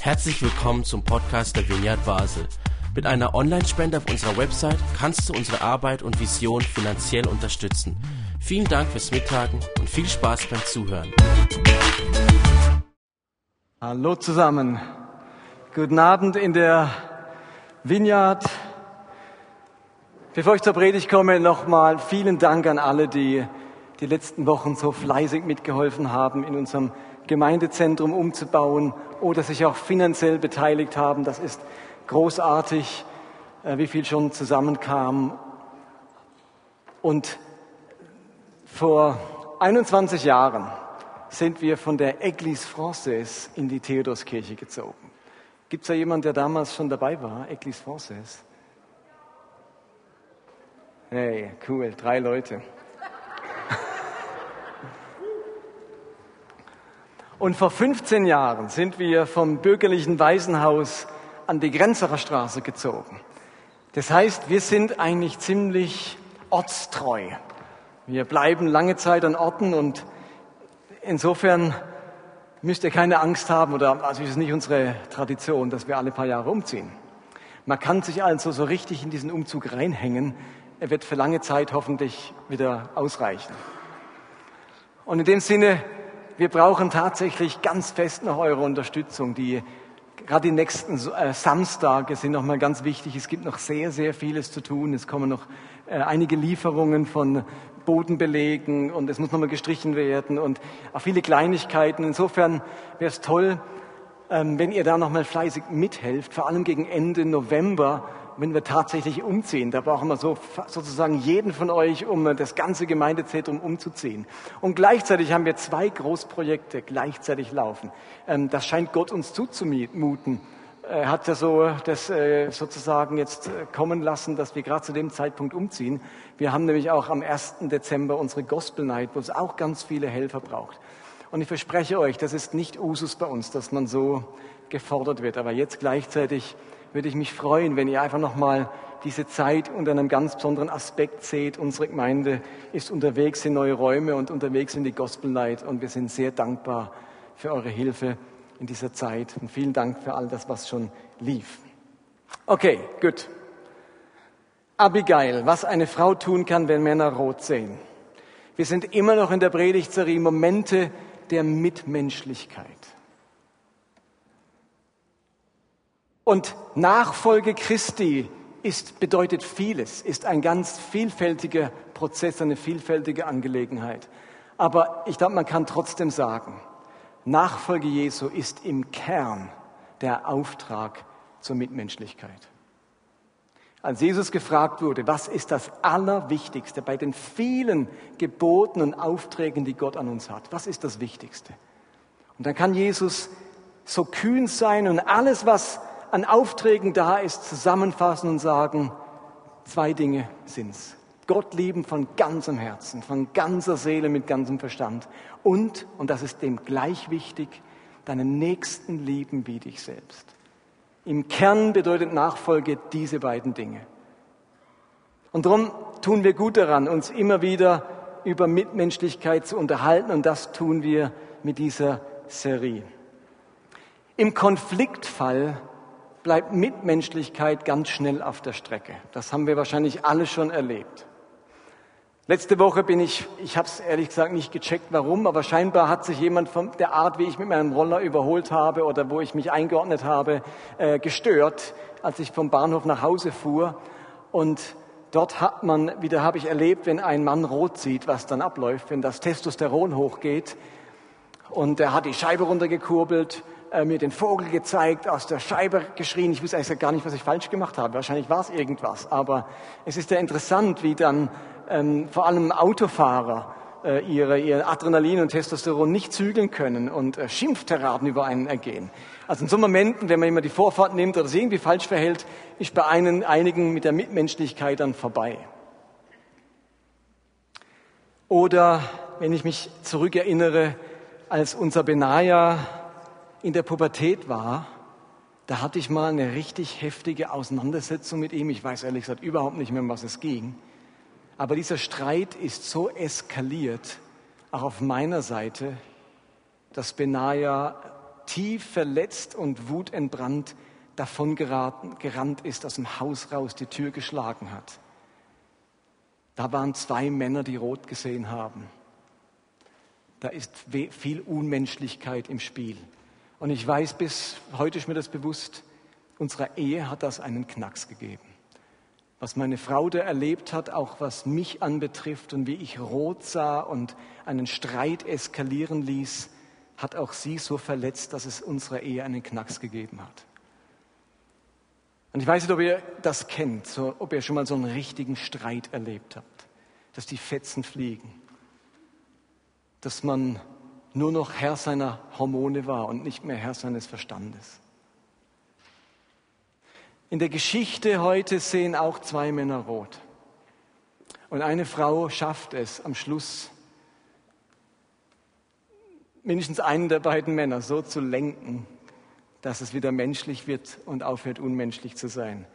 Herzlich willkommen zum Podcast der Vineyard Basel. Mit einer Online-Spende auf unserer Website kannst du unsere Arbeit und Vision finanziell unterstützen. Vielen Dank fürs Mittagen und viel Spaß beim Zuhören. Hallo zusammen. Guten Abend in der Vineyard. Bevor ich zur Predigt komme, nochmal vielen Dank an alle, die die letzten Wochen so fleißig mitgeholfen haben, in unserem Gemeindezentrum umzubauen oder sich auch finanziell beteiligt haben. Das ist großartig, äh, wie viel schon zusammenkam. Und vor 21 Jahren sind wir von der Église Française in die Theodorskirche gezogen. Gibt es da jemanden, der damals schon dabei war? Église Française? Hey, cool, drei Leute. Und vor 15 Jahren sind wir vom bürgerlichen Waisenhaus an die Grenzerer Straße gezogen. Das heißt, wir sind eigentlich ziemlich ortstreu. Wir bleiben lange Zeit an Orten und insofern müsst ihr keine Angst haben, oder also ist es nicht unsere Tradition, dass wir alle paar Jahre umziehen. Man kann sich also so richtig in diesen Umzug reinhängen. Er wird für lange Zeit hoffentlich wieder ausreichen. Und in dem Sinne wir brauchen tatsächlich ganz fest noch eure Unterstützung. Die, gerade die nächsten äh, Samstage sind nochmal ganz wichtig. Es gibt noch sehr, sehr vieles zu tun. Es kommen noch äh, einige Lieferungen von Bodenbelegen und es muss nochmal gestrichen werden und auch viele Kleinigkeiten. Insofern wäre es toll, ähm, wenn ihr da nochmal fleißig mithelft, vor allem gegen Ende November wenn wir tatsächlich umziehen. Da brauchen wir so, sozusagen jeden von euch, um das ganze Gemeindezentrum umzuziehen. Und gleichzeitig haben wir zwei Großprojekte gleichzeitig laufen. Ähm, das scheint Gott uns zuzumuten. Er hat ja so das äh, sozusagen jetzt äh, kommen lassen, dass wir gerade zu dem Zeitpunkt umziehen. Wir haben nämlich auch am 1. Dezember unsere Gospel Night, wo es auch ganz viele Helfer braucht. Und ich verspreche euch, das ist nicht Usus bei uns, dass man so gefordert wird. Aber jetzt gleichzeitig würde ich mich freuen, wenn ihr einfach nochmal diese Zeit unter einem ganz besonderen Aspekt seht. Unsere Gemeinde ist unterwegs in neue Räume und unterwegs in die Gospel Night und wir sind sehr dankbar für eure Hilfe in dieser Zeit und vielen Dank für all das, was schon lief. Okay, gut. Abigail, was eine Frau tun kann, wenn Männer rot sehen. Wir sind immer noch in der Predigtserie Momente der Mitmenschlichkeit. Und Nachfolge Christi ist, bedeutet vieles, ist ein ganz vielfältiger Prozess, eine vielfältige Angelegenheit. Aber ich glaube, man kann trotzdem sagen, Nachfolge Jesu ist im Kern der Auftrag zur Mitmenschlichkeit. Als Jesus gefragt wurde, was ist das Allerwichtigste bei den vielen Geboten und Aufträgen, die Gott an uns hat, was ist das Wichtigste? Und dann kann Jesus so kühn sein und alles, was an Aufträgen da ist, zusammenfassen und sagen, zwei Dinge sind's. Gott lieben von ganzem Herzen, von ganzer Seele, mit ganzem Verstand. Und, und das ist dem gleich wichtig, deinen Nächsten lieben wie dich selbst. Im Kern bedeutet Nachfolge diese beiden Dinge. Und darum tun wir gut daran, uns immer wieder über Mitmenschlichkeit zu unterhalten und das tun wir mit dieser Serie. Im Konfliktfall bleibt Mitmenschlichkeit ganz schnell auf der Strecke. Das haben wir wahrscheinlich alle schon erlebt. Letzte Woche bin ich, ich habe es ehrlich gesagt nicht gecheckt, warum, aber scheinbar hat sich jemand von der Art, wie ich mit meinem Roller überholt habe oder wo ich mich eingeordnet habe, äh, gestört, als ich vom Bahnhof nach Hause fuhr. Und dort hat man, wieder habe ich erlebt, wenn ein Mann rot sieht, was dann abläuft, wenn das Testosteron hochgeht. Und er hat die Scheibe runtergekurbelt äh, mir den Vogel gezeigt, aus der Scheibe geschrien. Ich wusste eigentlich gar nicht, was ich falsch gemacht habe. Wahrscheinlich war es irgendwas. Aber es ist ja interessant, wie dann ähm, vor allem Autofahrer äh, ihre, ihr Adrenalin und Testosteron nicht zügeln können und äh, Schimpfteraden über einen ergehen. Also in so Momenten, wenn man immer die Vorfahrt nimmt oder sich irgendwie falsch verhält, ist bei einen, einigen mit der Mitmenschlichkeit dann vorbei. Oder wenn ich mich zurückerinnere, als unser Benaja in der Pubertät war, da hatte ich mal eine richtig heftige Auseinandersetzung mit ihm. Ich weiß ehrlich gesagt überhaupt nicht mehr, um was es ging. Aber dieser Streit ist so eskaliert, auch auf meiner Seite, dass Benaja tief verletzt und wutentbrannt davon geraten, gerannt ist, aus dem Haus raus die Tür geschlagen hat. Da waren zwei Männer, die rot gesehen haben. Da ist viel Unmenschlichkeit im Spiel. Und ich weiß, bis heute ist mir das bewusst, unserer Ehe hat das einen Knacks gegeben. Was meine Frau da erlebt hat, auch was mich anbetrifft und wie ich rot sah und einen Streit eskalieren ließ, hat auch sie so verletzt, dass es unserer Ehe einen Knacks gegeben hat. Und ich weiß nicht, ob ihr das kennt, so, ob ihr schon mal so einen richtigen Streit erlebt habt, dass die Fetzen fliegen, dass man nur noch Herr seiner Hormone war und nicht mehr Herr seines Verstandes. In der Geschichte heute sehen auch zwei Männer rot. Und eine Frau schafft es am Schluss, mindestens einen der beiden Männer so zu lenken, dass es wieder menschlich wird und aufhört, unmenschlich zu sein.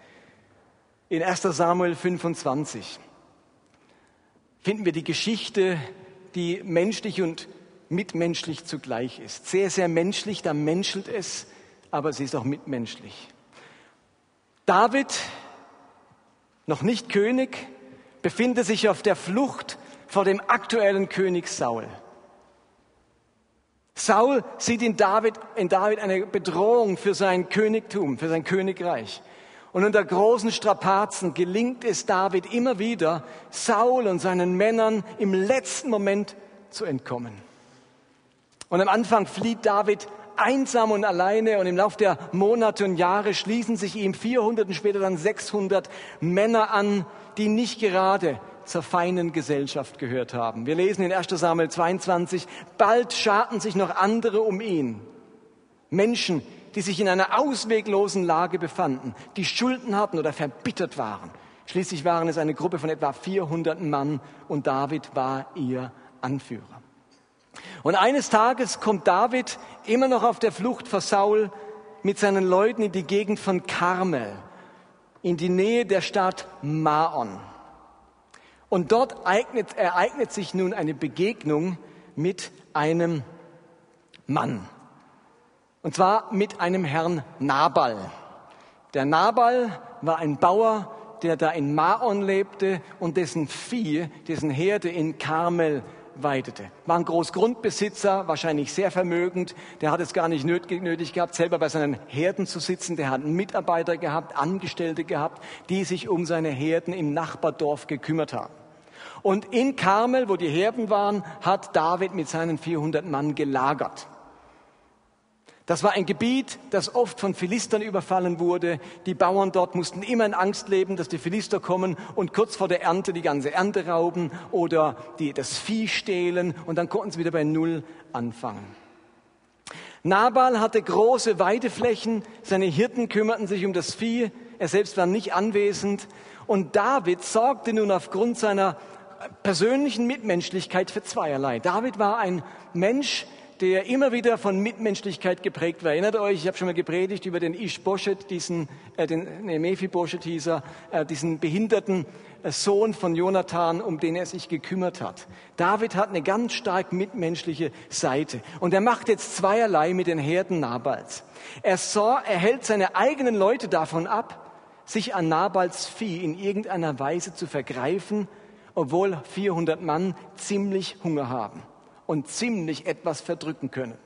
In 1 Samuel 25 finden wir die Geschichte, die menschlich und mitmenschlich zugleich ist. Sehr, sehr menschlich, da menschelt es, aber sie ist auch mitmenschlich. David, noch nicht König, befindet sich auf der Flucht vor dem aktuellen König Saul. Saul sieht in David, in David eine Bedrohung für sein Königtum, für sein Königreich. Und unter großen Strapazen gelingt es David immer wieder, Saul und seinen Männern im letzten Moment zu entkommen. Und am Anfang flieht David einsam und alleine und im Laufe der Monate und Jahre schließen sich ihm 400 und später dann 600 Männer an, die nicht gerade zur feinen Gesellschaft gehört haben. Wir lesen in 1 Samuel 22, bald scharten sich noch andere um ihn. Menschen, die sich in einer ausweglosen Lage befanden, die Schulden hatten oder verbittert waren. Schließlich waren es eine Gruppe von etwa 400 Mann und David war ihr Anführer. Und eines Tages kommt David immer noch auf der Flucht vor Saul mit seinen Leuten in die Gegend von Karmel, in die Nähe der Stadt Maon. Und dort eignet, ereignet sich nun eine Begegnung mit einem Mann. Und zwar mit einem Herrn Nabal. Der Nabal war ein Bauer, der da in Maon lebte und dessen Vieh, dessen Herde in Karmel weidete. War ein Großgrundbesitzer, wahrscheinlich sehr vermögend. Der hat es gar nicht nötig gehabt, selber bei seinen Herden zu sitzen. Der hat Mitarbeiter gehabt, Angestellte gehabt, die sich um seine Herden im Nachbardorf gekümmert haben. Und in Karmel, wo die Herden waren, hat David mit seinen 400 Mann gelagert. Das war ein Gebiet, das oft von Philistern überfallen wurde. Die Bauern dort mussten immer in Angst leben, dass die Philister kommen und kurz vor der Ernte die ganze Ernte rauben oder die, das Vieh stehlen und dann konnten sie wieder bei Null anfangen. Nabal hatte große Weideflächen, seine Hirten kümmerten sich um das Vieh, er selbst war nicht anwesend und David sorgte nun aufgrund seiner persönlichen Mitmenschlichkeit für zweierlei. David war ein Mensch, der immer wieder von Mitmenschlichkeit geprägt war. Erinnert euch, ich habe schon mal gepredigt über den Ish-Boshet, diesen, äh, den nee, Mephi-Boshet hieß er, äh, diesen behinderten äh, Sohn von Jonathan, um den er sich gekümmert hat. David hat eine ganz stark mitmenschliche Seite. Und er macht jetzt zweierlei mit den Herden Nabals. Er, sah, er hält seine eigenen Leute davon ab, sich an Nabals Vieh in irgendeiner Weise zu vergreifen obwohl 400 Mann ziemlich Hunger haben und ziemlich etwas verdrücken können.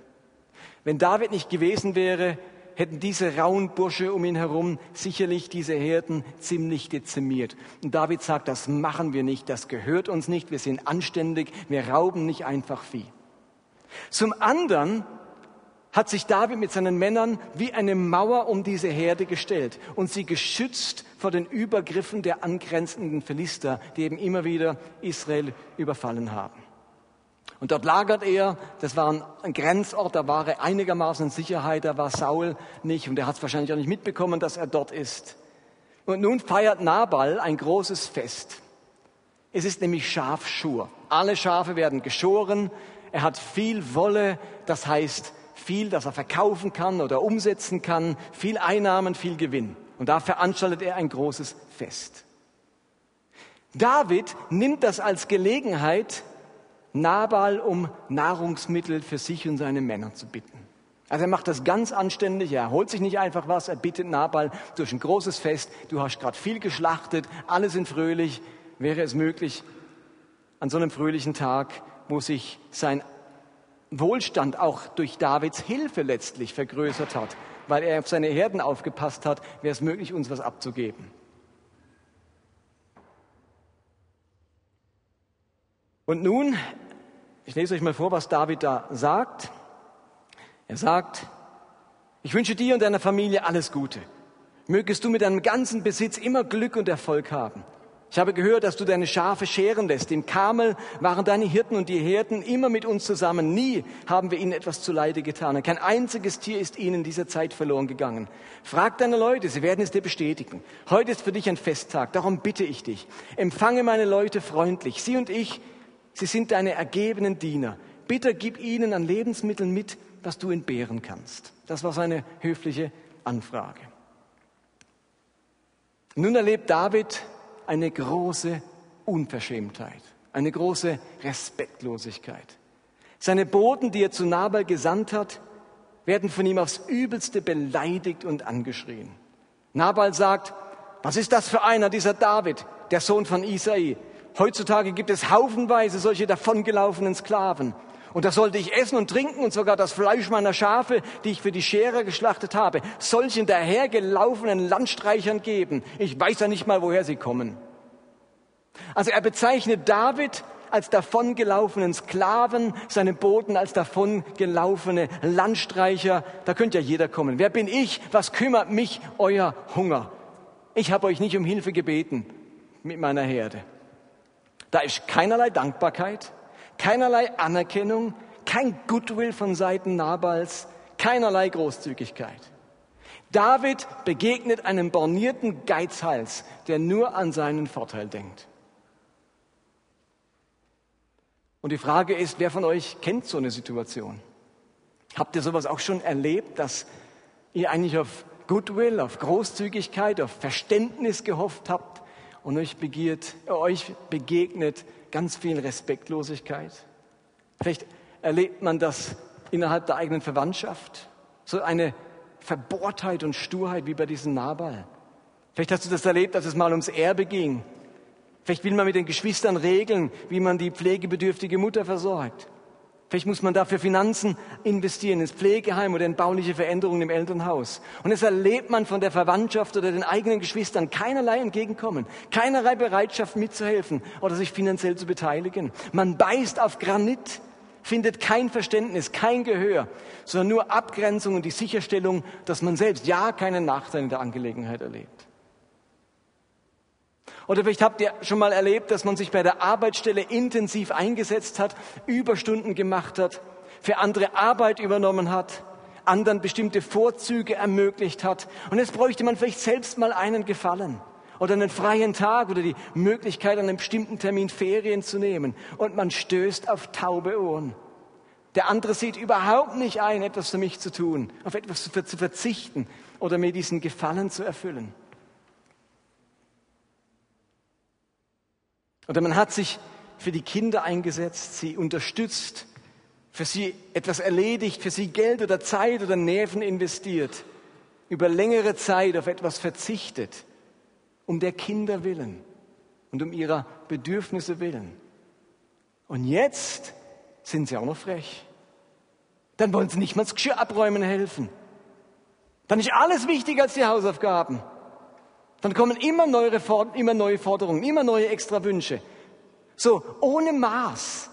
Wenn David nicht gewesen wäre, hätten diese rauen Bursche um ihn herum sicherlich diese Herden ziemlich dezimiert. Und David sagt, das machen wir nicht, das gehört uns nicht, wir sind anständig, wir rauben nicht einfach Vieh. Zum anderen hat sich David mit seinen Männern wie eine Mauer um diese Herde gestellt und sie geschützt vor den Übergriffen der angrenzenden Philister, die eben immer wieder Israel überfallen haben. Und dort lagert er, das war ein Grenzort, da war er einigermaßen in Sicherheit, da war Saul nicht und er hat es wahrscheinlich auch nicht mitbekommen, dass er dort ist. Und nun feiert Nabal ein großes Fest. Es ist nämlich Schafschur. Alle Schafe werden geschoren, er hat viel Wolle, das heißt viel, das er verkaufen kann oder umsetzen kann, viel Einnahmen, viel Gewinn. Und da veranstaltet er ein großes Fest. David nimmt das als Gelegenheit, Nabal um Nahrungsmittel für sich und seine Männer zu bitten. Also er macht das ganz anständig, er holt sich nicht einfach was, er bittet Nabal durch ein großes Fest, du hast gerade viel geschlachtet, alle sind fröhlich, wäre es möglich, an so einem fröhlichen Tag, wo sich sein Wohlstand auch durch Davids Hilfe letztlich vergrößert hat, weil er auf seine Herden aufgepasst hat, wäre es möglich, uns was abzugeben. Und nun, ich lese euch mal vor, was David da sagt. Er sagt, ich wünsche dir und deiner Familie alles Gute. Mögest du mit deinem ganzen Besitz immer Glück und Erfolg haben. Ich habe gehört, dass du deine Schafe scheren lässt. Im Kamel waren deine Hirten und die Herden immer mit uns zusammen. Nie haben wir ihnen etwas zuleide getan. Kein einziges Tier ist ihnen in dieser Zeit verloren gegangen. Frag deine Leute, sie werden es dir bestätigen. Heute ist für dich ein Festtag, darum bitte ich dich. Empfange meine Leute freundlich. Sie und ich, sie sind deine ergebenen Diener. Bitte gib ihnen an Lebensmitteln mit, was du entbehren kannst. Das war seine höfliche Anfrage. Nun erlebt David eine große Unverschämtheit, eine große Respektlosigkeit. Seine Boten, die er zu Nabal gesandt hat, werden von ihm aufs übelste beleidigt und angeschrien. Nabal sagt, was ist das für einer, dieser David, der Sohn von Isai? Heutzutage gibt es haufenweise solche davongelaufenen Sklaven. Und da sollte ich essen und trinken und sogar das Fleisch meiner Schafe, die ich für die Schere geschlachtet habe, solchen dahergelaufenen Landstreichern geben. Ich weiß ja nicht mal, woher sie kommen. Also er bezeichnet David als davongelaufenen Sklaven, seine Boten als davongelaufene Landstreicher. Da könnte ja jeder kommen. Wer bin ich? Was kümmert mich euer Hunger? Ich habe euch nicht um Hilfe gebeten mit meiner Herde. Da ist keinerlei Dankbarkeit, keinerlei Anerkennung, kein Goodwill von Seiten Nabals, keinerlei Großzügigkeit. David begegnet einem bornierten Geizhals, der nur an seinen Vorteil denkt. Und die Frage ist, wer von euch kennt so eine Situation? Habt ihr sowas auch schon erlebt, dass ihr eigentlich auf Goodwill, auf Großzügigkeit, auf Verständnis gehofft habt und euch, begiert, euch begegnet ganz viel Respektlosigkeit. Vielleicht erlebt man das innerhalb der eigenen Verwandtschaft. So eine Verbohrtheit und Sturheit wie bei diesem Nabal. Vielleicht hast du das erlebt, dass es mal ums Erbe ging. Vielleicht will man mit den Geschwistern regeln, wie man die pflegebedürftige Mutter versorgt. Vielleicht muss man dafür Finanzen investieren ins Pflegeheim oder in bauliche Veränderungen im Elternhaus. Und es erlebt man von der Verwandtschaft oder den eigenen Geschwistern keinerlei Entgegenkommen, keinerlei Bereitschaft mitzuhelfen oder sich finanziell zu beteiligen. Man beißt auf Granit, findet kein Verständnis, kein Gehör, sondern nur Abgrenzung und die Sicherstellung, dass man selbst ja keinen Nachteil in der Angelegenheit erlebt. Oder vielleicht habt ihr schon mal erlebt, dass man sich bei der Arbeitsstelle intensiv eingesetzt hat, Überstunden gemacht hat, für andere Arbeit übernommen hat, anderen bestimmte Vorzüge ermöglicht hat. Und jetzt bräuchte man vielleicht selbst mal einen Gefallen oder einen freien Tag oder die Möglichkeit, an einem bestimmten Termin Ferien zu nehmen. Und man stößt auf taube Ohren. Der andere sieht überhaupt nicht ein, etwas für mich zu tun, auf etwas zu verzichten oder mir diesen Gefallen zu erfüllen. Oder man hat sich für die Kinder eingesetzt, sie unterstützt, für sie etwas erledigt, für sie Geld oder Zeit oder Nerven investiert, über längere Zeit auf etwas verzichtet, um der Kinder willen und um ihrer Bedürfnisse willen. Und jetzt sind sie auch noch frech. Dann wollen sie nicht mal das Geschirr abräumen helfen. Dann ist alles wichtiger als die Hausaufgaben. Dann kommen immer neue, immer neue Forderungen, immer neue extra Wünsche. So, ohne Maß.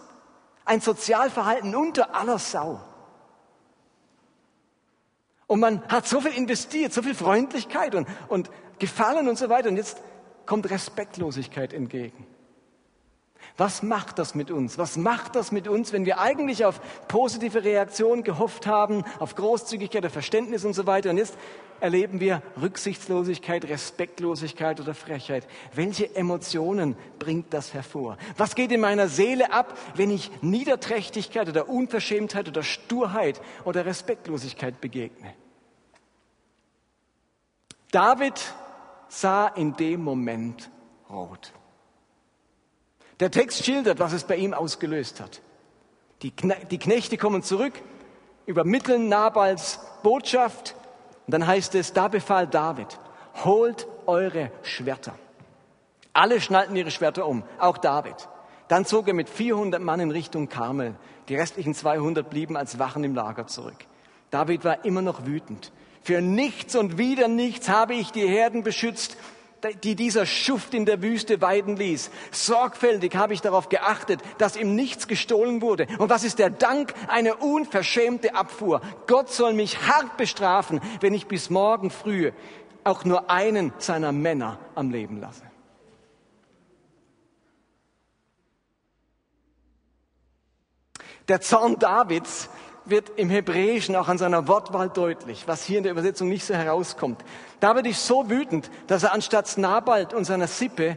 Ein Sozialverhalten unter aller Sau. Und man hat so viel investiert, so viel Freundlichkeit und, und Gefallen und so weiter. Und jetzt kommt Respektlosigkeit entgegen. Was macht das mit uns? Was macht das mit uns, wenn wir eigentlich auf positive Reaktionen gehofft haben, auf Großzügigkeit, auf Verständnis und so weiter? Und jetzt erleben wir Rücksichtslosigkeit, Respektlosigkeit oder Frechheit. Welche Emotionen bringt das hervor? Was geht in meiner Seele ab, wenn ich Niederträchtigkeit oder Unverschämtheit oder Sturheit oder Respektlosigkeit begegne? David sah in dem Moment rot. Der Text schildert, was es bei ihm ausgelöst hat. Die, Knechte kommen zurück, übermitteln Nabals Botschaft. Und dann heißt es, da befahl David, holt eure Schwerter. Alle schnallten ihre Schwerter um, auch David. Dann zog er mit 400 Mann in Richtung Karmel. Die restlichen 200 blieben als Wachen im Lager zurück. David war immer noch wütend. Für nichts und wieder nichts habe ich die Herden beschützt, die dieser Schuft in der Wüste weiden ließ. Sorgfältig habe ich darauf geachtet, dass ihm nichts gestohlen wurde. Und was ist der Dank? Eine unverschämte Abfuhr. Gott soll mich hart bestrafen, wenn ich bis morgen früh auch nur einen seiner Männer am Leben lasse. Der Zorn Davids wird im Hebräischen auch an seiner Wortwahl deutlich, was hier in der Übersetzung nicht so herauskommt. David ist so wütend, dass er anstatt Nabald und seiner Sippe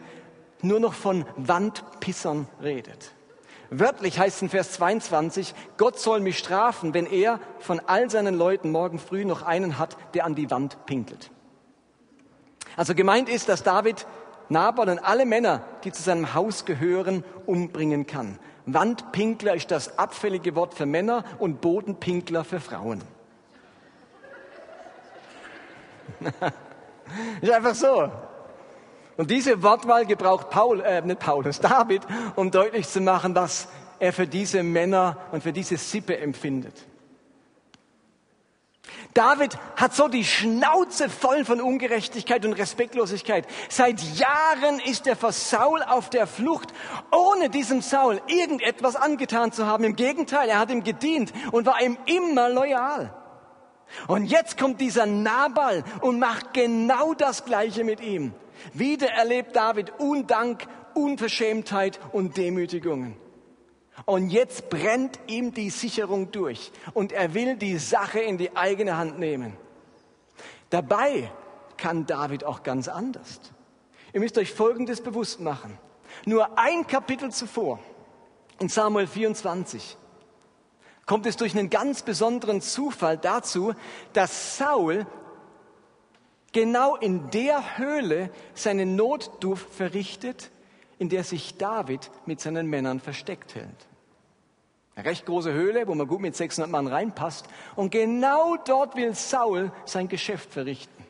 nur noch von Wandpissern redet. Wörtlich heißt in Vers 22, Gott soll mich strafen, wenn er von all seinen Leuten morgen früh noch einen hat, der an die Wand pinkelt. Also gemeint ist, dass David Nabal und alle Männer, die zu seinem Haus gehören, umbringen kann. Wandpinkler ist das abfällige Wort für Männer und Bodenpinkler für Frauen. ist einfach so. Und diese Wortwahl gebraucht Paul, äh, nicht Paulus, David, um deutlich zu machen, was er für diese Männer und für diese Sippe empfindet. David hat so die Schnauze voll von Ungerechtigkeit und Respektlosigkeit. Seit Jahren ist er vor Saul auf der Flucht, ohne diesem Saul irgendetwas angetan zu haben. Im Gegenteil, er hat ihm gedient und war ihm immer loyal. Und jetzt kommt dieser Nabal und macht genau das Gleiche mit ihm. Wieder erlebt David Undank, Unverschämtheit und Demütigungen. Und jetzt brennt ihm die Sicherung durch und er will die Sache in die eigene Hand nehmen. Dabei kann David auch ganz anders. Ihr müsst euch Folgendes bewusst machen. Nur ein Kapitel zuvor, in Samuel 24, kommt es durch einen ganz besonderen Zufall dazu, dass Saul genau in der Höhle seine Notdurft verrichtet, in der sich David mit seinen Männern versteckt hält. Eine recht große Höhle, wo man gut mit 600 Mann reinpasst. Und genau dort will Saul sein Geschäft verrichten.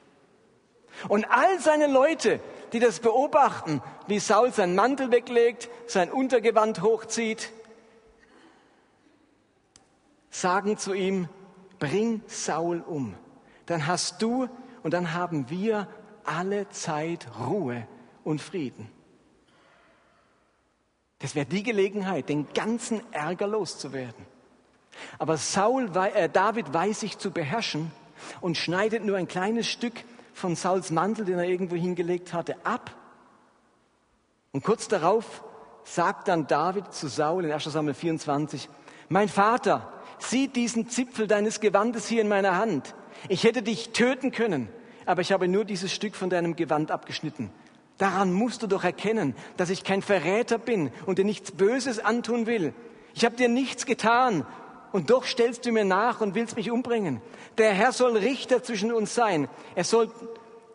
Und all seine Leute, die das beobachten, wie Saul seinen Mantel weglegt, sein Untergewand hochzieht, sagen zu ihm, bring Saul um. Dann hast du und dann haben wir alle Zeit Ruhe und Frieden. Das wäre die Gelegenheit, den ganzen Ärger loszuwerden. Aber Saul, äh, David weiß sich zu beherrschen und schneidet nur ein kleines Stück von Sauls Mantel, den er irgendwo hingelegt hatte, ab. Und kurz darauf sagt dann David zu Saul in 1 Samuel 24, mein Vater, sieh diesen Zipfel deines Gewandes hier in meiner Hand. Ich hätte dich töten können, aber ich habe nur dieses Stück von deinem Gewand abgeschnitten. Daran musst du doch erkennen, dass ich kein Verräter bin und dir nichts Böses antun will. Ich habe dir nichts getan und doch stellst du mir nach und willst mich umbringen. Der Herr soll Richter zwischen uns sein. Er soll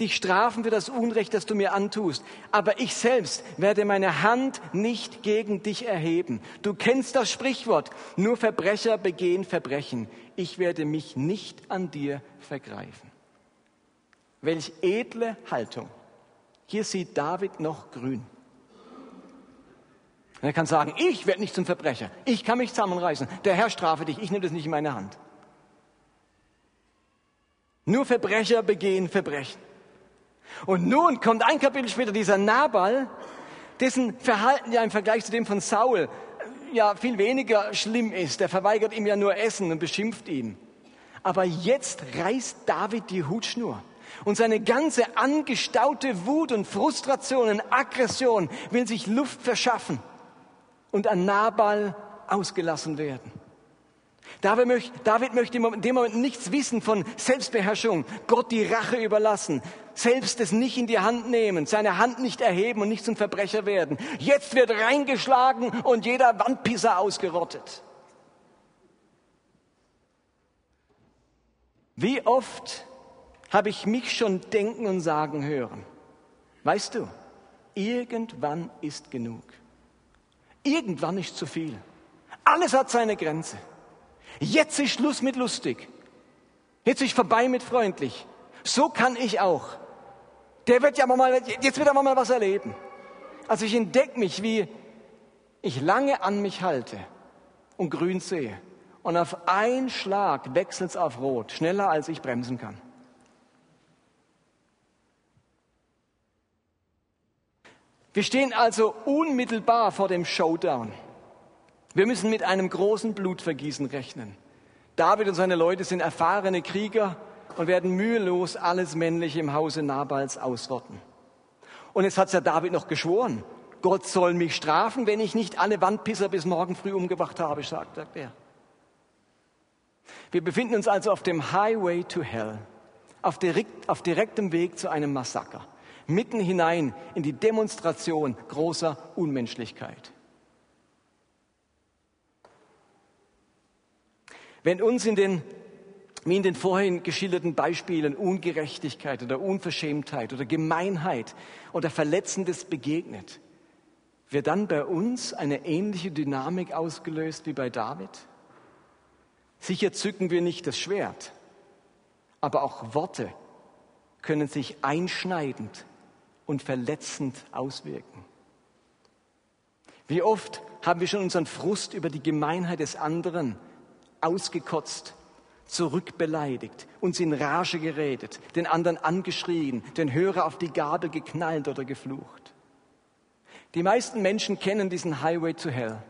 dich strafen für das Unrecht, das du mir antust. Aber ich selbst werde meine Hand nicht gegen dich erheben. Du kennst das Sprichwort, nur Verbrecher begehen Verbrechen. Ich werde mich nicht an dir vergreifen. Welch edle Haltung. Hier sieht David noch grün. Und er kann sagen, ich werde nicht zum Verbrecher. Ich kann mich zusammenreißen. Der Herr strafe dich. Ich nehme das nicht in meine Hand. Nur Verbrecher begehen Verbrechen. Und nun kommt ein Kapitel später dieser Nabal, dessen Verhalten ja im Vergleich zu dem von Saul ja viel weniger schlimm ist. Der verweigert ihm ja nur Essen und beschimpft ihn. Aber jetzt reißt David die Hutschnur. Und seine ganze angestaute Wut und Frustration und Aggression will sich Luft verschaffen und an Nabal ausgelassen werden. David möchte, in dem Moment nichts wissen von Selbstbeherrschung, Gott die Rache überlassen, selbst es nicht in die Hand nehmen, seine Hand nicht erheben und nicht zum Verbrecher werden. Jetzt wird reingeschlagen und jeder Wandpisser ausgerottet. Wie oft habe ich mich schon denken und sagen hören. Weißt du, irgendwann ist genug. Irgendwann ist zu viel. Alles hat seine Grenze. Jetzt ist Schluss mit lustig. Jetzt ist vorbei mit freundlich. So kann ich auch. Der wird ja mal, jetzt wird er mal was erleben. Also ich entdecke mich, wie ich lange an mich halte und grün sehe. Und auf einen Schlag wechselt es auf Rot, schneller als ich bremsen kann. Wir stehen also unmittelbar vor dem Showdown. Wir müssen mit einem großen Blutvergießen rechnen. David und seine Leute sind erfahrene Krieger und werden mühelos alles Männliche im Hause Nabals ausrotten. Und jetzt hat ja David noch geschworen, Gott soll mich strafen, wenn ich nicht alle Wandpisser bis morgen früh umgebracht habe, sagt, sagt er. Wir befinden uns also auf dem Highway to Hell, auf, direkt, auf direktem Weg zu einem Massaker mitten hinein in die Demonstration großer Unmenschlichkeit. Wenn uns in den, wie in den vorhin geschilderten Beispielen Ungerechtigkeit oder Unverschämtheit oder Gemeinheit oder Verletzendes begegnet, wird dann bei uns eine ähnliche Dynamik ausgelöst wie bei David? Sicher zücken wir nicht das Schwert, aber auch Worte können sich einschneidend und verletzend auswirken. Wie oft haben wir schon unseren Frust über die Gemeinheit des anderen ausgekotzt, zurückbeleidigt, uns in Rage geredet, den anderen angeschrien, den Hörer auf die Gabel geknallt oder geflucht. Die meisten Menschen kennen diesen Highway to Hell,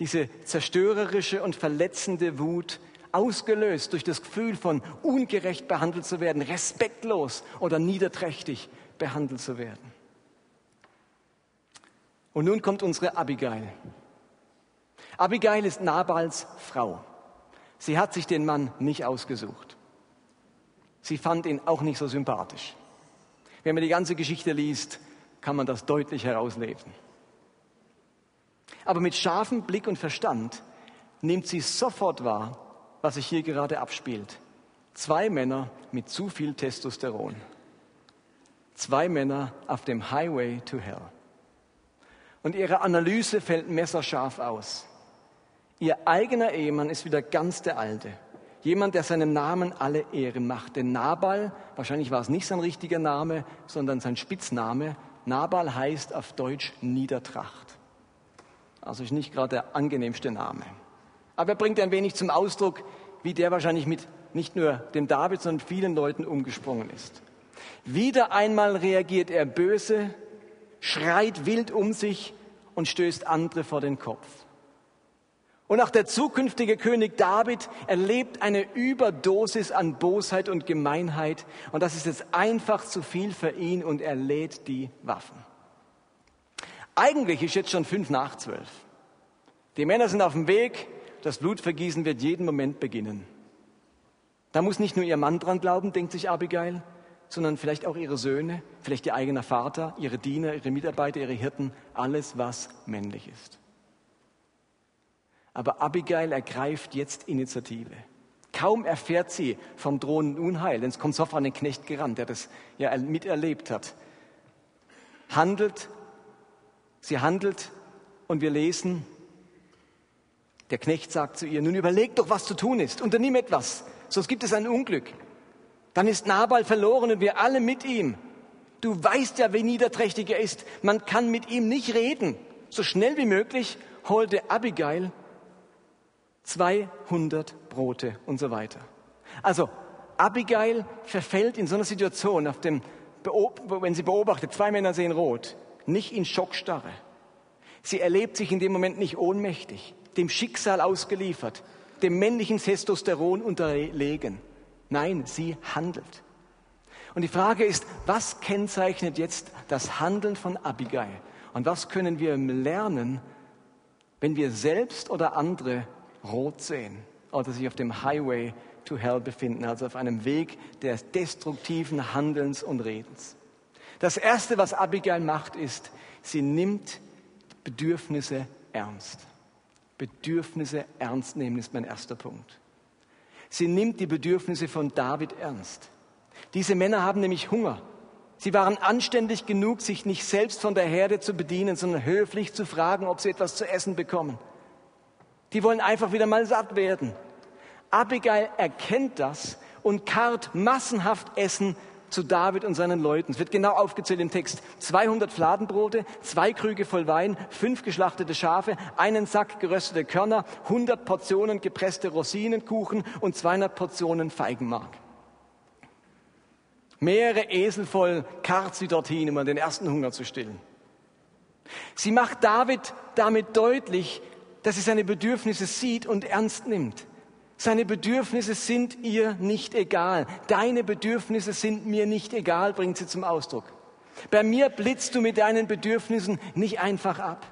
diese zerstörerische und verletzende Wut, ausgelöst durch das Gefühl von ungerecht behandelt zu werden, respektlos oder niederträchtig behandelt zu werden. Und nun kommt unsere Abigail. Abigail ist Nabals Frau. Sie hat sich den Mann nicht ausgesucht. Sie fand ihn auch nicht so sympathisch. Wenn man die ganze Geschichte liest, kann man das deutlich herauslesen. Aber mit scharfem Blick und Verstand nimmt sie sofort wahr, was sich hier gerade abspielt. Zwei Männer mit zu viel Testosteron. Zwei Männer auf dem Highway to Hell. Und ihre Analyse fällt messerscharf aus. Ihr eigener Ehemann ist wieder ganz der Alte. Jemand, der seinem Namen alle Ehre macht. Denn Nabal, wahrscheinlich war es nicht sein richtiger Name, sondern sein Spitzname. Nabal heißt auf Deutsch Niedertracht. Also ist nicht gerade der angenehmste Name. Aber er bringt ein wenig zum Ausdruck, wie der wahrscheinlich mit nicht nur dem David, sondern vielen Leuten umgesprungen ist. Wieder einmal reagiert er böse, schreit wild um sich und stößt andere vor den Kopf. Und auch der zukünftige König David erlebt eine Überdosis an Bosheit und Gemeinheit. Und das ist jetzt einfach zu viel für ihn und er lädt die Waffen. Eigentlich ist jetzt schon fünf nach zwölf. Die Männer sind auf dem Weg. Das Blutvergießen wird jeden Moment beginnen. Da muss nicht nur ihr Mann dran glauben, denkt sich Abigail, sondern vielleicht auch ihre Söhne, vielleicht ihr eigener Vater, ihre Diener, ihre Mitarbeiter, ihre Hirten, alles, was männlich ist. Aber Abigail ergreift jetzt Initiative. Kaum erfährt sie vom drohenden Unheil, denn es kommt sofort ein Knecht gerannt, der das ja miterlebt hat. Handelt, sie handelt und wir lesen, der Knecht sagt zu ihr, nun überleg doch, was zu tun ist, unternimm etwas, sonst gibt es ein Unglück. Dann ist Nabal verloren und wir alle mit ihm. Du weißt ja, wie niederträchtig er ist. Man kann mit ihm nicht reden. So schnell wie möglich holte Abigail 200 Brote und so weiter. Also Abigail verfällt in so einer Situation, auf dem, wenn sie beobachtet, zwei Männer sehen rot, nicht in Schockstarre. Sie erlebt sich in dem Moment nicht ohnmächtig, dem Schicksal ausgeliefert, dem männlichen Testosteron unterlegen. Nein, sie handelt. Und die Frage ist, was kennzeichnet jetzt das Handeln von Abigail? Und was können wir lernen, wenn wir selbst oder andere rot sehen oder sich auf dem Highway to Hell befinden, also auf einem Weg des destruktiven Handelns und Redens? Das Erste, was Abigail macht, ist, sie nimmt Bedürfnisse ernst. Bedürfnisse ernst nehmen ist mein erster Punkt. Sie nimmt die Bedürfnisse von David ernst. Diese Männer haben nämlich Hunger. Sie waren anständig genug, sich nicht selbst von der Herde zu bedienen, sondern höflich zu fragen, ob sie etwas zu essen bekommen. Die wollen einfach wieder mal satt werden. Abigail erkennt das und karrt massenhaft Essen zu David und seinen Leuten. Es wird genau aufgezählt im Text. 200 Fladenbrote, zwei Krüge voll Wein, fünf geschlachtete Schafe, einen Sack geröstete Körner, 100 Portionen gepresste Rosinenkuchen und 200 Portionen Feigenmark. Mehrere Esel voll karrt sie dorthin, um den ersten Hunger zu stillen. Sie macht David damit deutlich, dass sie seine Bedürfnisse sieht und ernst nimmt. Seine Bedürfnisse sind ihr nicht egal. Deine Bedürfnisse sind mir nicht egal, bringt sie zum Ausdruck. Bei mir blitzt du mit deinen Bedürfnissen nicht einfach ab.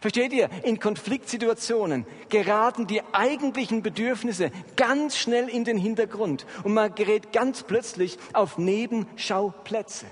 Versteht ihr? In Konfliktsituationen geraten die eigentlichen Bedürfnisse ganz schnell in den Hintergrund und man gerät ganz plötzlich auf Nebenschauplätze.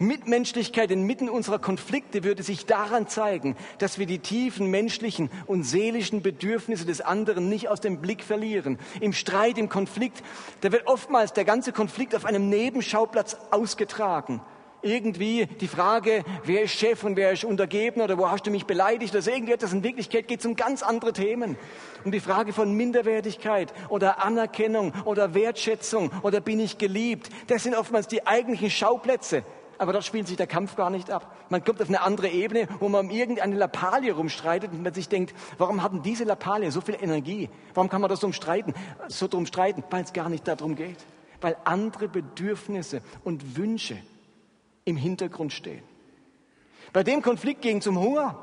Mitmenschlichkeit inmitten unserer Konflikte würde sich daran zeigen, dass wir die tiefen menschlichen und seelischen Bedürfnisse des anderen nicht aus dem Blick verlieren. Im Streit, im Konflikt, da wird oftmals der ganze Konflikt auf einem Nebenschauplatz ausgetragen. Irgendwie die Frage, wer ist Chef und wer ist untergeben oder wo hast du mich beleidigt oder irgendetwas. In Wirklichkeit geht es um ganz andere Themen. Um die Frage von Minderwertigkeit oder Anerkennung oder Wertschätzung oder bin ich geliebt. Das sind oftmals die eigentlichen Schauplätze aber dort spielt sich der Kampf gar nicht ab. Man kommt auf eine andere Ebene, wo man um irgendeine Lappalie rumstreitet und man sich denkt, warum haben diese Lappalie so viel Energie? Warum kann man das so umstreiten? So drum streiten, weil es gar nicht darum geht. Weil andere Bedürfnisse und Wünsche im Hintergrund stehen. Bei dem Konflikt ging es um Hunger.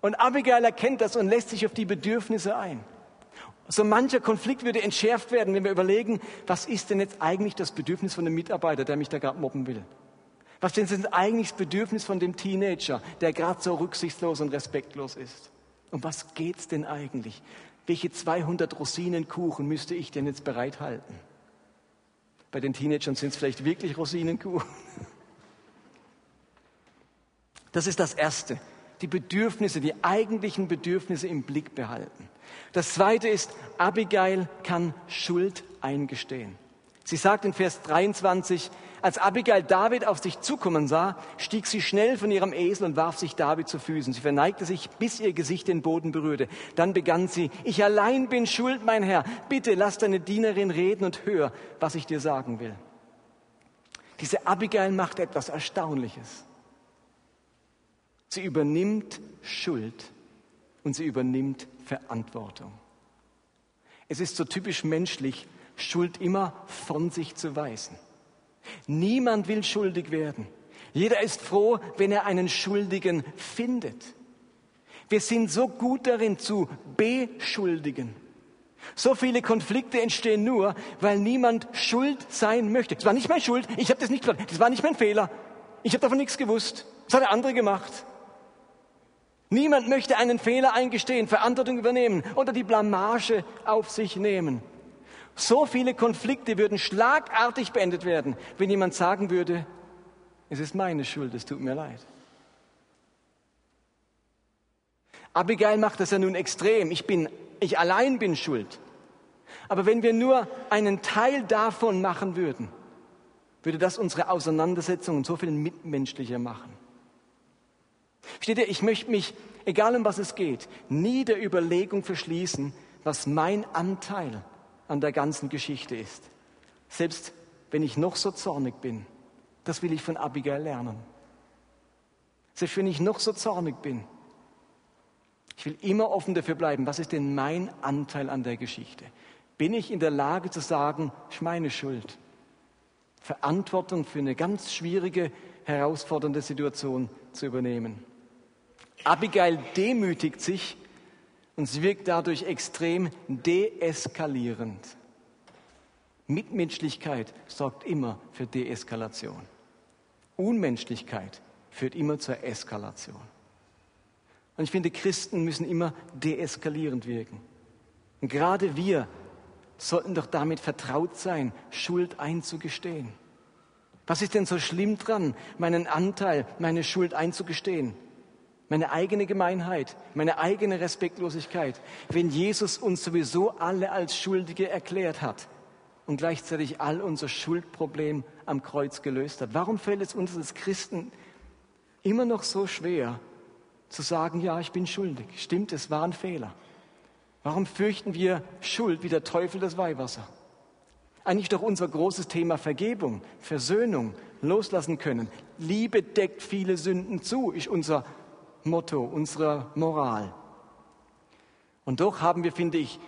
Und Abigail erkennt das und lässt sich auf die Bedürfnisse ein. So mancher Konflikt würde entschärft werden, wenn wir überlegen, was ist denn jetzt eigentlich das Bedürfnis von dem Mitarbeiter, der mich da gerade mobben will? Was denn eigentlich das Bedürfnis von dem Teenager, der gerade so rücksichtslos und respektlos ist? Um was geht's denn eigentlich? Welche 200 Rosinenkuchen müsste ich denn jetzt bereithalten? Bei den Teenagern sind es vielleicht wirklich Rosinenkuchen. Das ist das Erste. Die Bedürfnisse, die eigentlichen Bedürfnisse im Blick behalten. Das Zweite ist, Abigail kann Schuld eingestehen. Sie sagt in Vers 23, als Abigail David auf sich zukommen sah, stieg sie schnell von ihrem Esel und warf sich David zu Füßen. Sie verneigte sich, bis ihr Gesicht den Boden berührte. Dann begann sie, ich allein bin schuld, mein Herr. Bitte lass deine Dienerin reden und hör, was ich dir sagen will. Diese Abigail macht etwas Erstaunliches. Sie übernimmt Schuld und sie übernimmt Verantwortung. Es ist so typisch menschlich, Schuld immer von sich zu weisen. Niemand will schuldig werden. Jeder ist froh, wenn er einen Schuldigen findet. Wir sind so gut darin zu beschuldigen. So viele Konflikte entstehen nur, weil niemand schuld sein möchte. Das war nicht meine Schuld, ich habe das nicht gemacht, das war nicht mein Fehler. Ich habe davon nichts gewusst. Das hat der andere gemacht. Niemand möchte einen Fehler eingestehen, Verantwortung übernehmen oder die Blamage auf sich nehmen. So viele Konflikte würden schlagartig beendet werden, wenn jemand sagen würde, es ist meine Schuld, es tut mir leid. Abigail macht das ja nun extrem. Ich bin, ich allein bin schuld. Aber wenn wir nur einen Teil davon machen würden, würde das unsere Auseinandersetzungen so viel mitmenschlicher machen. Versteht ihr, ich möchte mich, egal um was es geht, nie der Überlegung verschließen, was mein Anteil an der ganzen Geschichte ist. Selbst wenn ich noch so zornig bin, das will ich von Abigail lernen. Selbst wenn ich noch so zornig bin, ich will immer offen dafür bleiben, was ist denn mein Anteil an der Geschichte? Bin ich in der Lage zu sagen, ich meine Schuld? Verantwortung für eine ganz schwierige, herausfordernde Situation zu übernehmen. Abigail demütigt sich und sie wirkt dadurch extrem deeskalierend. Mitmenschlichkeit sorgt immer für Deeskalation. Unmenschlichkeit führt immer zur Eskalation. Und ich finde, Christen müssen immer deeskalierend wirken. Und gerade wir sollten doch damit vertraut sein, Schuld einzugestehen. Was ist denn so schlimm dran, meinen Anteil, meine Schuld einzugestehen? Meine eigene Gemeinheit, meine eigene Respektlosigkeit, wenn Jesus uns sowieso alle als Schuldige erklärt hat und gleichzeitig all unser Schuldproblem am Kreuz gelöst hat. Warum fällt es uns als Christen immer noch so schwer zu sagen, ja, ich bin schuldig, stimmt, es war ein Fehler? Warum fürchten wir Schuld wie der Teufel das Weihwasser? Eigentlich doch unser großes Thema Vergebung, Versöhnung, loslassen können. Liebe deckt viele Sünden zu, ist unser Motto, unsere Moral. Und doch haben wir, finde ich,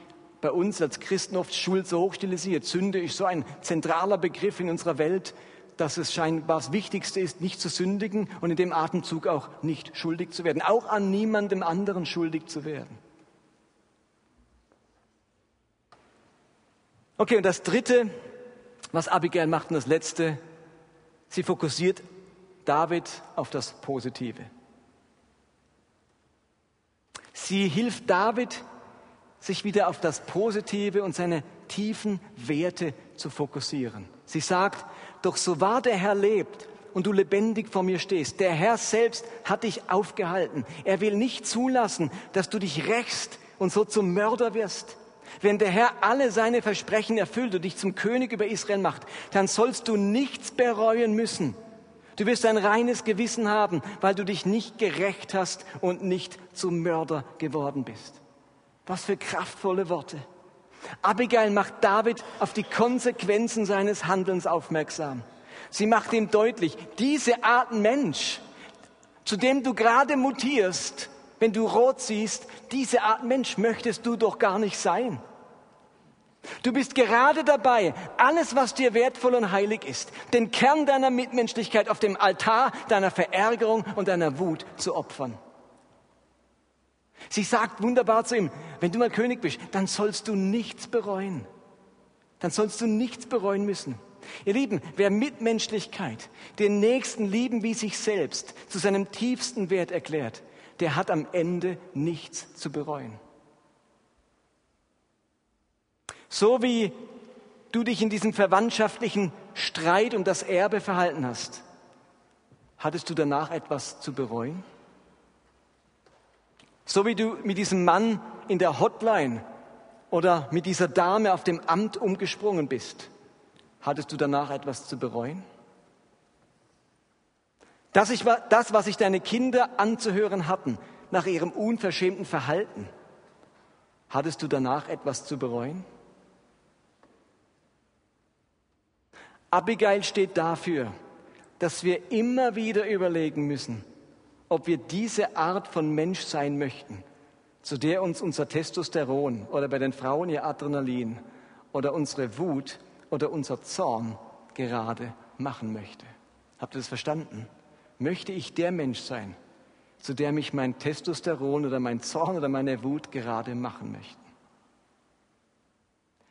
bei uns als Christen oft Schuld so hoch stilisiert. Sünde ist so ein zentraler Begriff in unserer Welt, dass es scheinbar das Wichtigste ist, nicht zu sündigen und in dem Atemzug auch nicht schuldig zu werden, auch an niemandem anderen schuldig zu werden. Okay, und das Dritte, was Abigail macht und das Letzte, sie fokussiert David auf das Positive. Sie hilft David, sich wieder auf das Positive und seine tiefen Werte zu fokussieren. Sie sagt, doch so wahr der Herr lebt und du lebendig vor mir stehst, der Herr selbst hat dich aufgehalten. Er will nicht zulassen, dass du dich rächst und so zum Mörder wirst. Wenn der Herr alle seine Versprechen erfüllt und dich zum König über Israel macht, dann sollst du nichts bereuen müssen. Du wirst ein reines Gewissen haben, weil du dich nicht gerecht hast und nicht zum Mörder geworden bist. Was für kraftvolle Worte. Abigail macht David auf die Konsequenzen seines Handelns aufmerksam. Sie macht ihm deutlich, diese Art Mensch, zu dem du gerade mutierst, wenn du rot siehst, diese Art Mensch möchtest du doch gar nicht sein. Du bist gerade dabei, alles, was dir wertvoll und heilig ist, den Kern deiner Mitmenschlichkeit auf dem Altar deiner Verärgerung und deiner Wut zu opfern. Sie sagt wunderbar zu ihm, wenn du mal König bist, dann sollst du nichts bereuen. Dann sollst du nichts bereuen müssen. Ihr Lieben, wer Mitmenschlichkeit, den Nächsten lieben wie sich selbst, zu seinem tiefsten Wert erklärt, der hat am Ende nichts zu bereuen. So wie du dich in diesem verwandtschaftlichen Streit um das Erbe verhalten hast, hattest du danach etwas zu bereuen? So wie du mit diesem Mann in der Hotline oder mit dieser Dame auf dem Amt umgesprungen bist, hattest du danach etwas zu bereuen? Das, ich, das, was sich deine Kinder anzuhören hatten nach ihrem unverschämten Verhalten, hattest du danach etwas zu bereuen? Abigail steht dafür, dass wir immer wieder überlegen müssen, ob wir diese Art von Mensch sein möchten, zu der uns unser Testosteron oder bei den Frauen ihr Adrenalin oder unsere Wut oder unser Zorn gerade machen möchte. Habt ihr das verstanden? Möchte ich der Mensch sein, zu der mich mein Testosteron oder mein Zorn oder meine Wut gerade machen möchten?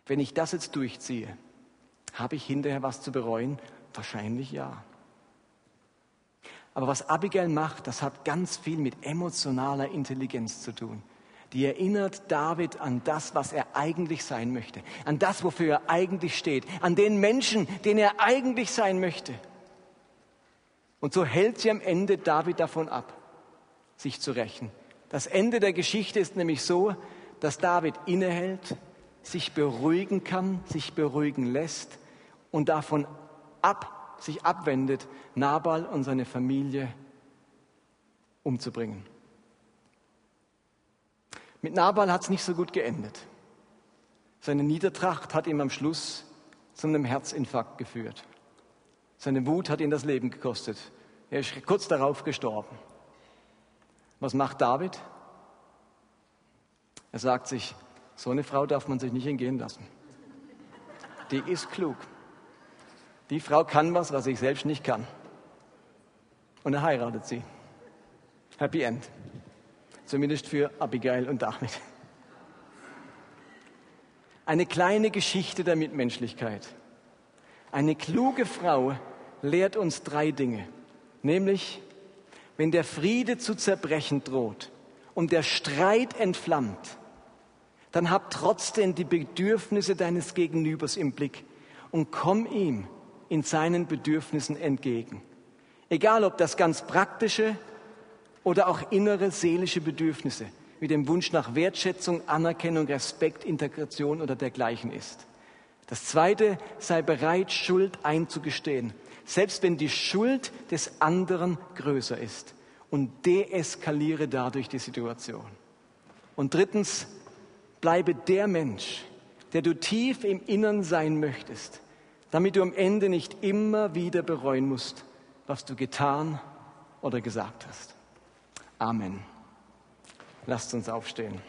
Wenn ich das jetzt durchziehe, habe ich hinterher was zu bereuen? Wahrscheinlich ja. Aber was Abigail macht, das hat ganz viel mit emotionaler Intelligenz zu tun. Die erinnert David an das, was er eigentlich sein möchte, an das, wofür er eigentlich steht, an den Menschen, den er eigentlich sein möchte. Und so hält sie am Ende David davon ab, sich zu rächen. Das Ende der Geschichte ist nämlich so, dass David innehält, sich beruhigen kann, sich beruhigen lässt und davon ab sich abwendet, Nabal und seine Familie umzubringen. Mit Nabal hat es nicht so gut geendet. Seine Niedertracht hat ihm am Schluss zu einem Herzinfarkt geführt. Seine Wut hat ihn das Leben gekostet. Er ist kurz darauf gestorben. Was macht David? Er sagt sich, so eine Frau darf man sich nicht entgehen lassen. Die ist klug. Die Frau kann was, was ich selbst nicht kann. Und er heiratet sie. Happy End. Zumindest für Abigail und David. Eine kleine Geschichte der Mitmenschlichkeit. Eine kluge Frau lehrt uns drei Dinge. Nämlich, wenn der Friede zu zerbrechen droht und der Streit entflammt, dann hab trotzdem die Bedürfnisse deines Gegenübers im Blick und komm ihm in seinen Bedürfnissen entgegen. Egal ob das ganz praktische oder auch innere seelische Bedürfnisse wie dem Wunsch nach Wertschätzung, Anerkennung, Respekt, Integration oder dergleichen ist. Das zweite, sei bereit, Schuld einzugestehen, selbst wenn die Schuld des anderen größer ist und deeskaliere dadurch die Situation. Und drittens, Bleibe der Mensch, der du tief im Innern sein möchtest, damit du am Ende nicht immer wieder bereuen musst, was du getan oder gesagt hast. Amen. Lasst uns aufstehen.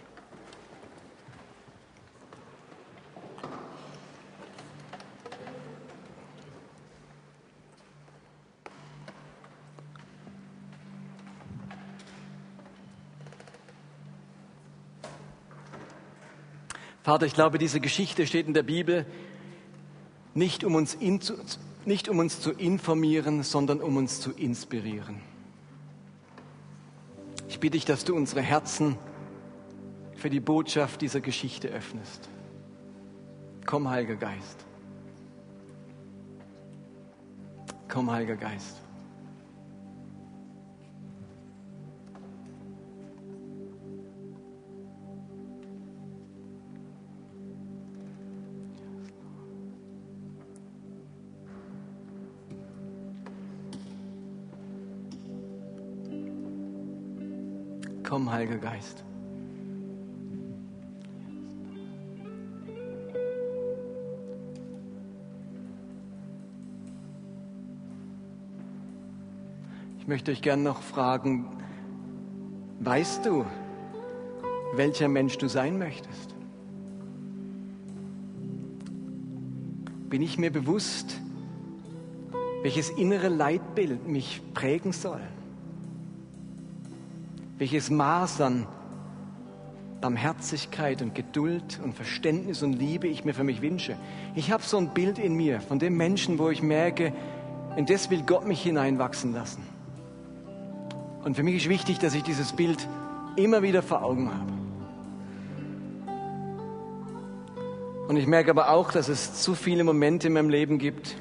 Vater, ich glaube, diese Geschichte steht in der Bibel nicht um uns, in, nicht um uns zu informieren, sondern um uns zu inspirieren. Ich bitte dich, dass du unsere Herzen für die Botschaft dieser Geschichte öffnest. Komm, Heiliger Geist. Komm, Heiliger Geist. Komm, Heiliger Geist. Ich möchte euch gerne noch fragen, weißt du, welcher Mensch du sein möchtest? Bin ich mir bewusst, welches innere Leitbild mich prägen soll? Welches Maß an Barmherzigkeit und Geduld und Verständnis und Liebe ich mir für mich wünsche. Ich habe so ein Bild in mir von dem Menschen, wo ich merke, in das will Gott mich hineinwachsen lassen. Und für mich ist wichtig, dass ich dieses Bild immer wieder vor Augen habe. Und ich merke aber auch, dass es zu viele Momente in meinem Leben gibt,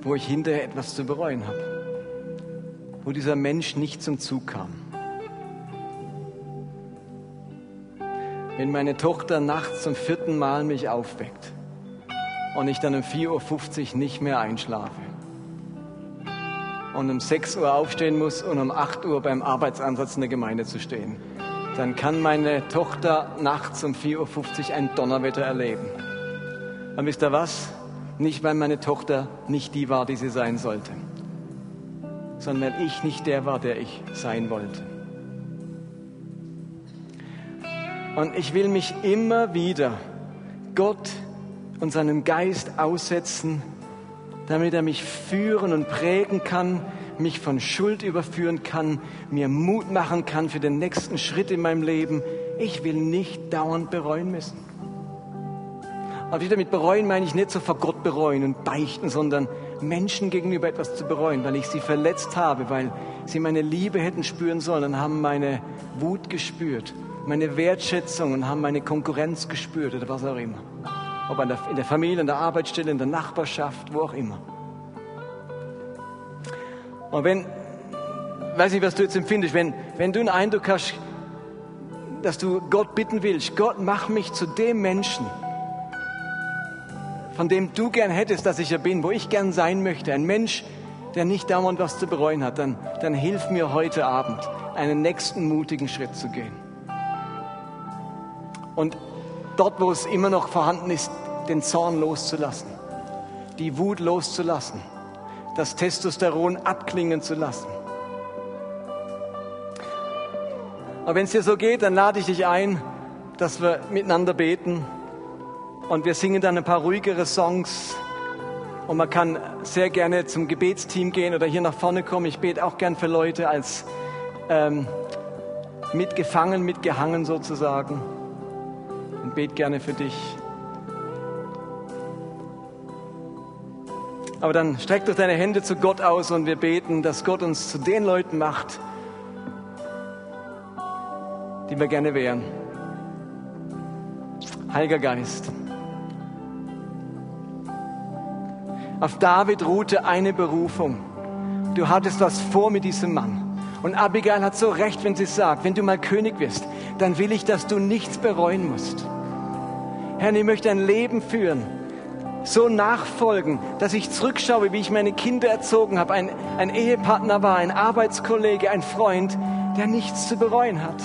wo ich hinterher etwas zu bereuen habe wo dieser Mensch nicht zum Zug kam. Wenn meine Tochter nachts zum vierten Mal mich aufweckt und ich dann um 4.50 Uhr nicht mehr einschlafe und um 6 Uhr aufstehen muss und um 8 Uhr beim Arbeitsansatz in der Gemeinde zu stehen, dann kann meine Tochter nachts um 4.50 Uhr ein Donnerwetter erleben. Und wisst ihr was? Nicht, weil meine Tochter nicht die war, die sie sein sollte sondern ich nicht der war, der ich sein wollte. Und ich will mich immer wieder Gott und seinem Geist aussetzen, damit er mich führen und prägen kann, mich von Schuld überführen kann, mir Mut machen kann für den nächsten Schritt in meinem Leben. Ich will nicht dauernd bereuen müssen. Aber wieder mit bereuen meine ich nicht so vor Gott bereuen und beichten, sondern Menschen gegenüber etwas zu bereuen, weil ich sie verletzt habe, weil sie meine Liebe hätten spüren sollen und haben meine Wut gespürt, meine Wertschätzung und haben meine Konkurrenz gespürt oder was auch immer. Ob in der Familie, in der Arbeitsstelle, in der Nachbarschaft, wo auch immer. Und wenn, weiß nicht, was du jetzt empfindest, wenn, wenn du einen Eindruck hast, dass du Gott bitten willst, Gott, mach mich zu dem Menschen, von dem du gern hättest, dass ich er bin, wo ich gern sein möchte, ein Mensch, der nicht dauernd was zu bereuen hat, dann, dann hilf mir heute Abend, einen nächsten mutigen Schritt zu gehen. Und dort, wo es immer noch vorhanden ist, den Zorn loszulassen, die Wut loszulassen, das Testosteron abklingen zu lassen. Aber wenn es dir so geht, dann lade ich dich ein, dass wir miteinander beten. Und wir singen dann ein paar ruhigere Songs. Und man kann sehr gerne zum Gebetsteam gehen oder hier nach vorne kommen. Ich bete auch gern für Leute als ähm, mitgefangen, mitgehangen sozusagen. Und bete gerne für dich. Aber dann streck doch deine Hände zu Gott aus und wir beten, dass Gott uns zu den Leuten macht, die wir gerne wären. Heiliger Geist. Auf David ruhte eine Berufung. Du hattest was vor mit diesem Mann. Und Abigail hat so recht, wenn sie sagt, wenn du mal König wirst, dann will ich, dass du nichts bereuen musst. Herr, ich möchte ein Leben führen, so nachfolgen, dass ich zurückschaue, wie ich meine Kinder erzogen habe, ein, ein Ehepartner war, ein Arbeitskollege, ein Freund, der nichts zu bereuen hat.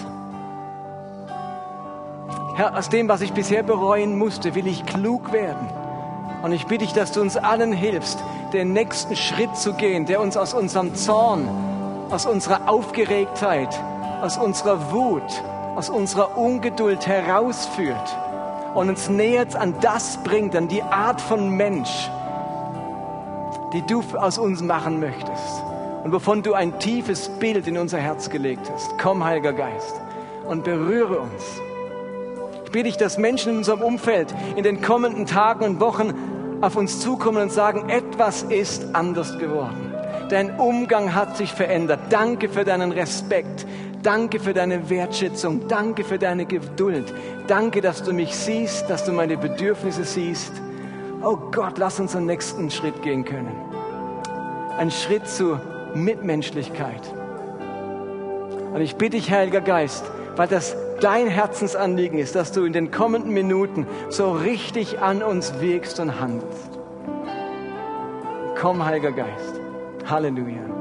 Herr, aus dem, was ich bisher bereuen musste, will ich klug werden. Und ich bitte dich, dass du uns allen hilfst, den nächsten Schritt zu gehen, der uns aus unserem Zorn, aus unserer Aufgeregtheit, aus unserer Wut, aus unserer Ungeduld herausführt und uns näher an das bringt, an die Art von Mensch, die du aus uns machen möchtest und wovon du ein tiefes Bild in unser Herz gelegt hast. Komm, Heiliger Geist, und berühre uns. Ich bitte dich, dass Menschen in unserem Umfeld in den kommenden Tagen und Wochen auf uns zukommen und sagen, etwas ist anders geworden. Dein Umgang hat sich verändert. Danke für deinen Respekt. Danke für deine Wertschätzung. Danke für deine Geduld. Danke, dass du mich siehst, dass du meine Bedürfnisse siehst. Oh Gott, lass uns einen nächsten Schritt gehen können. Ein Schritt zu Mitmenschlichkeit. Und ich bitte dich, Heiliger Geist, weil das dein Herzensanliegen ist, dass du in den kommenden Minuten so richtig an uns wirkst und handelst. Komm, Heiliger Geist. Halleluja.